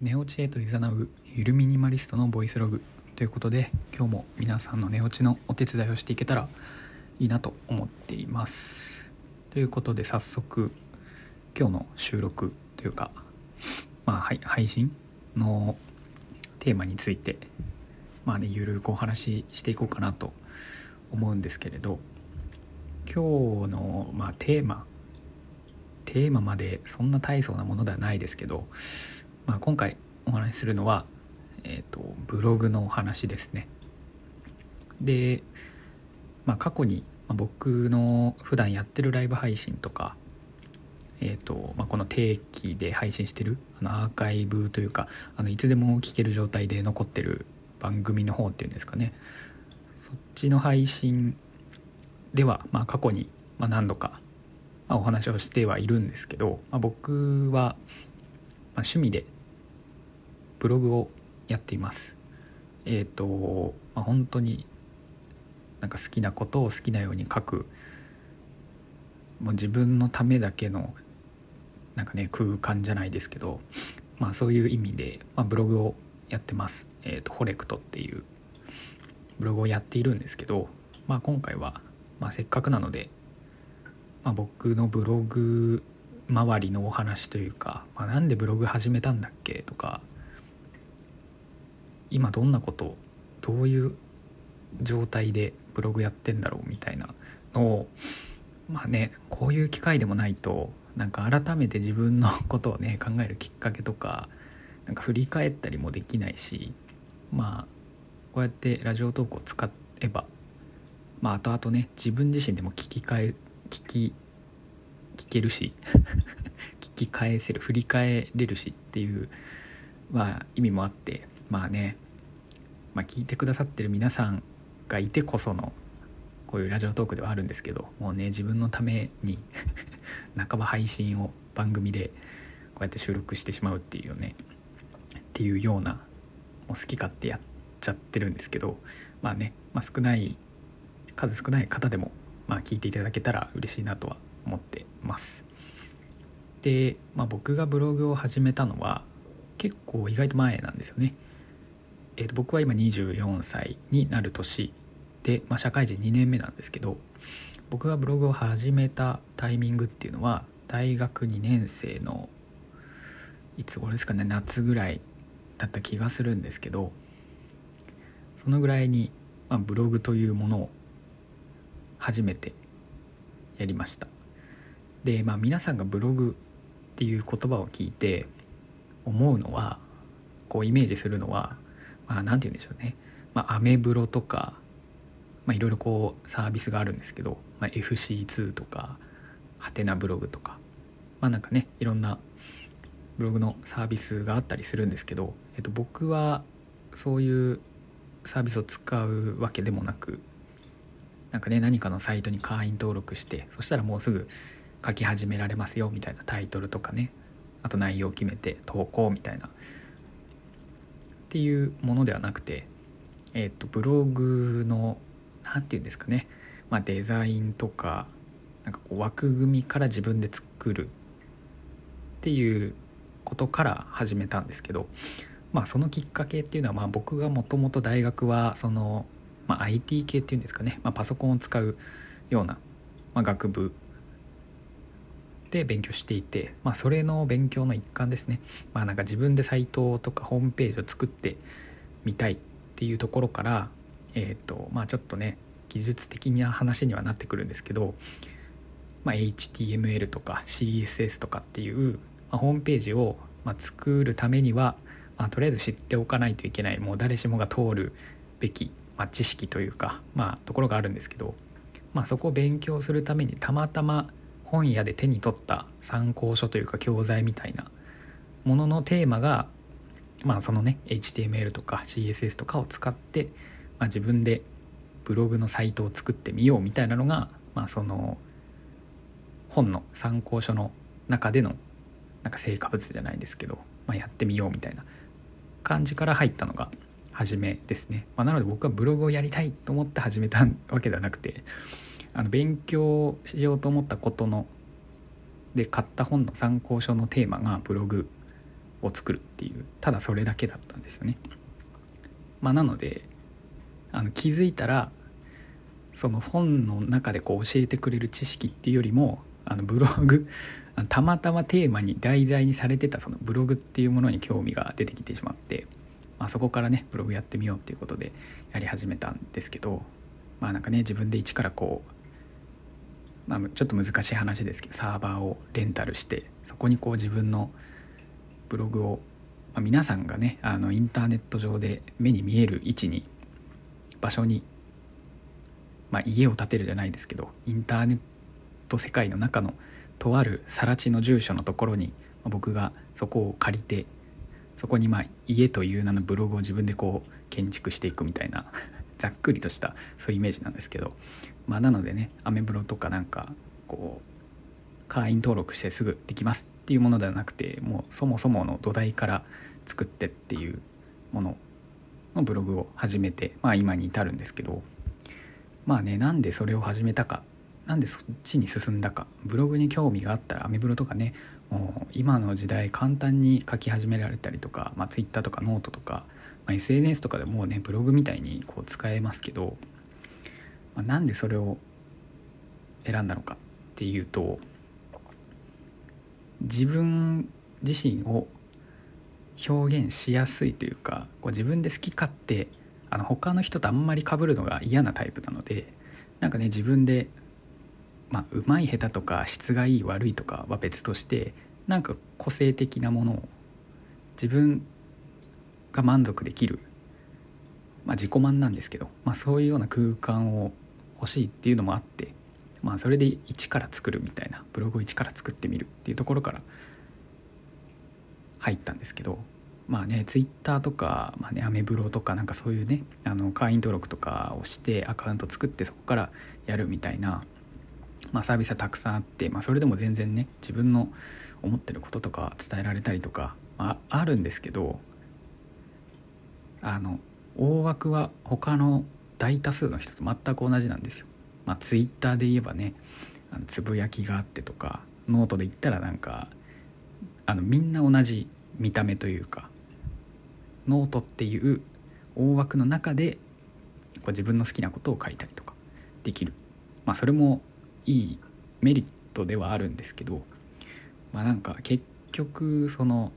寝落ちへと誘うゆるミニマリストのボイスログということで今日も皆さんの寝落ちのお手伝いをしていけたらいいなと思っています。ということで早速今日の収録というかまあはい配信のテーマについてまあねゆるくお話ししていこうかなと思うんですけれど今日の、まあ、テーマテーマまでそんな大層なものではないですけど、まあ、今回お話しするのは、えーと、ブログのお話ですね。で、まあ、過去に僕の普段やってるライブ配信とか、えーとまあ、この定期で配信してるあのアーカイブというかあのいつでも聞ける状態で残ってる番組の方っていうんですかね。そっちの配信では、まあ、過去に何度か、お話をしてはいるんですけど、まあ、僕は、趣味でブログをやっています。えっ、ー、と、まあ、本当になんか好きなことを好きなように書く。もう自分のためだけのなんかね空間じゃないですけどまあそういう意味で、まあ、ブログをやってます。えっ、ー、とホレクトっていうブログをやっているんですけどまあ今回は、まあ、せっかくなのでまあ、僕のブログ周りのお話というか、まあ、なんでブログ始めたんだっけとか今どんなことどういう状態でブログやってんだろうみたいなのをまあねこういう機会でもないとなんか改めて自分のことをね考えるきっかけとかなんか振り返ったりもできないしまあこうやってラジオトークを使えばまあ後々ね自分自身でも聞き返聞き聞けるし 聞き返せる振り返れるしっていう、まあ、意味もあってまあね、まあ、聞いてくださってる皆さんがいてこそのこういうラジオトークではあるんですけどもうね自分のために 半ば配信を番組でこうやって収録してしまうっていうよねっていうようなもう好き勝手やっちゃってるんですけどまあね、まあ、少ない数少ない方でもまあ、聞いていただけたら嬉しいなとは思ってます。で、まあ、僕がブログを始めたのは結構意外と前なんですよね、えー、と僕は今24歳になる年で、まあ、社会人2年目なんですけど僕がブログを始めたタイミングっていうのは大学2年生のいつ頃ですかね夏ぐらいだった気がするんですけどそのぐらいに、まあ、ブログというものを初めてやりました。でまあ皆さんがブログっていう言葉を聞いて思うのはこうイメージするのはまあ何て言うんでしょうね。まあアメブロとかまあいろいろこうサービスがあるんですけど、まあ、FC2 とかハテナブログとか。まあなんかねいろんなブログのサービスがあったりするんですけど、えっと、僕はそういうサービスを使うわけでもなくなんかね何かのサイトに会員登録してそしたらもうすぐ書き始められますよみたいなタイトルとかね。あと内容を決めて投稿みたいなっていうものではなくてえっ、とブログの何て言うんですかね、まあ、デザインとかなんかこう枠組みから自分で作るっていうことから始めたんですけどまあそのきっかけっていうのはまあ僕がもともと大学はそのまあ、IT 系っていうんですかね、まあ、パソコンを使うような、まあ、学部で勉強していて、まあ、それの勉強の一環ですね、まあ、なんか自分でサイトとかホームページを作ってみたいっていうところから、えーとまあ、ちょっとね技術的な話にはなってくるんですけど、まあ、HTML とか CSS とかっていう、まあ、ホームページを、ま、作るためには、まあ、とりあえず知っておかないといけないもう誰しもが通るべきまあ、知識というか、まあ、ところがあるんですけど、まあ、そこを勉強するためにたまたま本屋で手に取った参考書というか教材みたいなもののテーマが、まあ、そのね HTML とか CSS とかを使って、まあ、自分でブログのサイトを作ってみようみたいなのが、まあ、その本の参考書の中でのなんか成果物じゃないですけど、まあ、やってみようみたいな感じから入ったのが始めですね、まあ、なので僕はブログをやりたいと思って始めたわけではなくてあの勉強しようと思ったことので買った本の参考書のテーマがブログを作るっていうただそれだけだったんですよね。まあ、なのであの気づいたらその本の中でこう教えてくれる知識っていうよりもあのブログ たまたまテーマに題材にされてたそのブログっていうものに興味が出てきてしまって、まあ、そこからねブログやってみようっていうことでやり始めたんですけどまあなんかね自分で一からこう、まあ、ちょっと難しい話ですけどサーバーをレンタルしてそこにこう自分のブログを、まあ、皆さんがねあのインターネット上で目に見える位置に場所にまあ、家を建てるじゃないですけどインターネット世界の中のとある更地の住所のところに僕がそこを借りてそこにまあ家という名のブログを自分でこう建築していくみたいなざっくりとしたそういうイメージなんですけどまあなのでねアメブロとかなんかこう会員登録してすぐできますっていうものではなくてもうそもそもの土台から作ってっていうもののブログを始めてまあ今に至るんですけどまあねなんでそれを始めたかなんでそっちに進んだかブログに興味があったらアメブロとかねもう今の時代簡単に書き始められたりとか、まあ、Twitter とかノートとか、まあ、SNS とかでもうねブログみたいにこう使えますけど、まあ、なんでそれを選んだのかっていうと自分自身を表現しやすいというかこう自分で好き勝手あの他の人とあんまり被るのが嫌なタイプなのでなんかね自分でまあうまい下手とか質がいい悪いとかは別としてなんか個性的なものを自分が満足できる、まあ、自己満なんですけど、まあ、そういうような空間を欲しいっていうのもあって、まあ、それで一から作るみたいなブログを一から作ってみるっていうところから入ったんですけどまあねツイッターとか、まあね、アメブロとかなんかそういうねあの会員登録とかをしてアカウント作ってそこからやるみたいな、まあ、サービスはたくさんあって、まあ、それでも全然ね自分の思ってることとか伝えられたりとか、まあ、あるんですけどあの大枠は他の大多数の人と全く同じなんですよ。まあ、ツイッターで言えばねあのつぶやきがあってとかノートで言ったらなんかあのみんな同じ見た目というかノートっていう大枠の中でこう自分の好きなことを書いたりとかできるまあそれもいいメリットではあるんですけどまあなんか結局その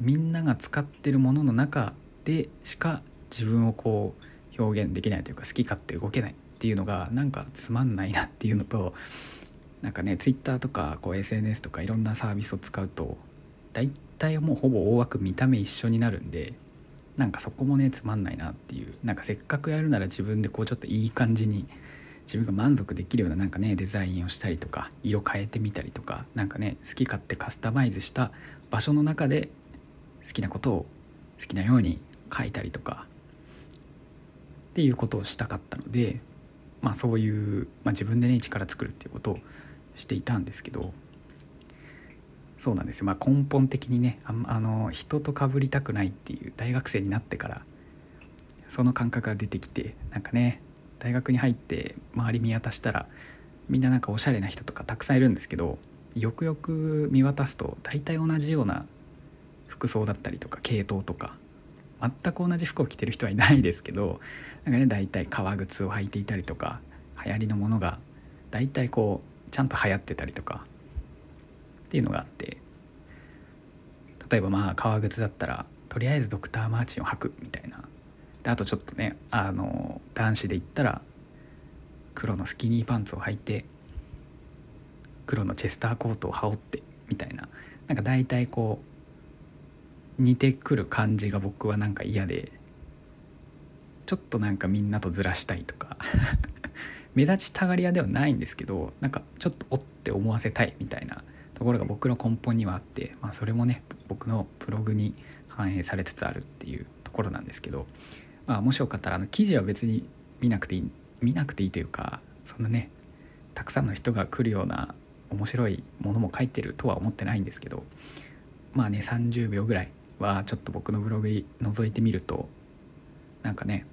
みんなが使ってるものの中でしか自分をこう表現できないというか好き勝手動けないっていうのがなんかつまんないなっていうのとなんかね Twitter とかこう SNS とかいろんなサービスを使うと大体もうほぼ大枠見た目一緒になるんでなんかそこもねつまんないなっていうなんかせっかくやるなら自分でこうちょっといい感じに自分が満足できるようななんかねデザインをしたりとか色変えてみたりとか何かね好き勝手カスタマイズした場所の中で好きなことを好きなように書いたりとかっていうことをしたかったのでまあそういう、まあ、自分でね一から作るっていうことをしていたんですけどそうなんですよ、まあ、根本的にねああの人と被りたくないっていう大学生になってからその感覚が出てきてなんかね大学に入って周り見渡したらみんななんかおしゃれな人とかたくさんいるんですけどよくよく見渡すと大体同じような服装だったりとか系統とか全く同じ服を着てる人はいないですけどなんかね大体革靴を履いていたりとか流行りのものが大体こうちゃんと流行ってたりとかっていうのがあって。例えばまあ革靴だったらとりあえずドクター・マーチンを履くみたいな。であとちょっとねあの男子で言ったら黒のスキニーパンツを履いて黒のチェスターコートを羽織ってみたいな。なんか大体こう似てくる感じが僕はなんか嫌でちょっとなんかみんなとずらしたいとか 目立ちたがり屋ではないんですけどなんかちょっとおって思わせたいみたいなところが僕の根本にはあって、まあ、それもね僕のブログに反映されつつあるっていうところなんですけど、まあ、もしよかったらあの記事は別に見なくていい見なくていいというかそんなねたくさんの人が来るような面白いものも書いてるとは思ってないんですけどまあね30秒ぐらいはちょっと僕のブログに覗いてみるとなんかね、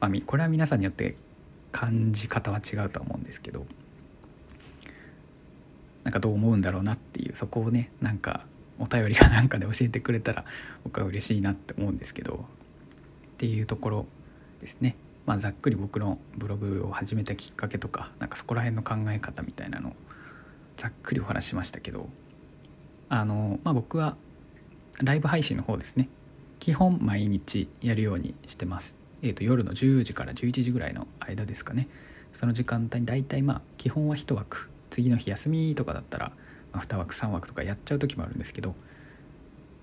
まあ、これは皆さんによって感じ方は違うとは思うんですけどなんかどう思うんだろうなっていうそこをねなんかお便りかなんかで教えてくれたら僕は嬉しいなって思うんですけどっていうところですね。まあ、ざっくり僕のブログを始めたきっかけとかなんかそこら辺の考え方みたいなのをざっくりお話しましたけどあの、まあ、僕はライブ配信の方ですね。基本毎日やるようにしてます、えーと、夜の10時から11時ぐらいの間ですかね。その時間帯に大体まあ基本は1枠。次の日休みとかだったら、ま、2枠3枠とかやっちゃう時もあるんですけど、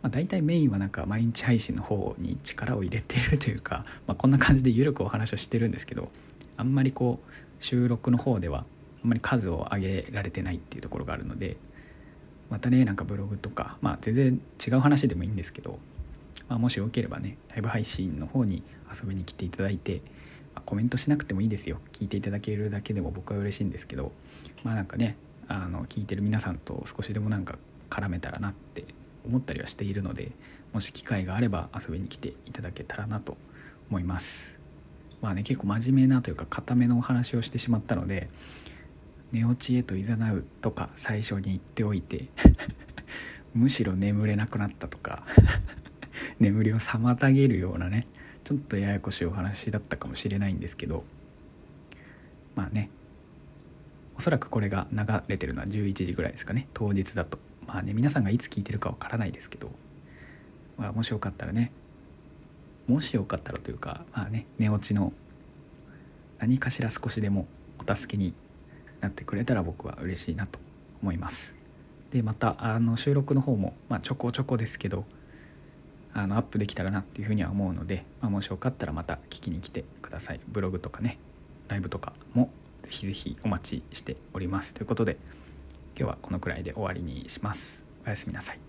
まあ、大体メインはなんか毎日配信の方に力を入れているというか、まあ、こんな感じで緩くお話をしてるんですけどあんまりこう収録の方ではあんまり数を上げられてないっていうところがあるのでまたねなんかブログとかまあ全然違う話でもいいんですけどまあ、もしよければねライブ配信の方に遊びに来ていただいて、まあ、コメントしなくてもいいですよ。聞いていただけるだけでも僕は嬉しいんですけどまあなんかねあの聞いてる皆さんと少しでもなんか絡めたらなって思ったりはしているのでもし機会があれば遊びに来ていただけたらなと思います。まあね結構真面目なというか固めのお話をしてしまったので寝落ちへと誘うとか最初に言っておいて むしろ眠れなくなったとか 眠りを妨げるようなねちょっとややこしいお話だったかもしれないんですけどまあねおそらくこれが流れてるのは11時ぐらいですかね当日だと。まあね皆さんがいつ聞いてるかわからないですけど、まあ、もしよかったらねもしよかったらというかまあね寝落ちの何かしら少しでもお助けになってくれたら僕は嬉しいなと思います。でまたあの収録の方も、まあ、ちょこちょこですけどあのアップできたらなっていうふうには思うので、まあ、もしよかったらまた聞きに来てください。ブログとかねライブとかもぜひぜひお待ちしております。ということで今日はこのくらいで終わりにします。おやすみなさい。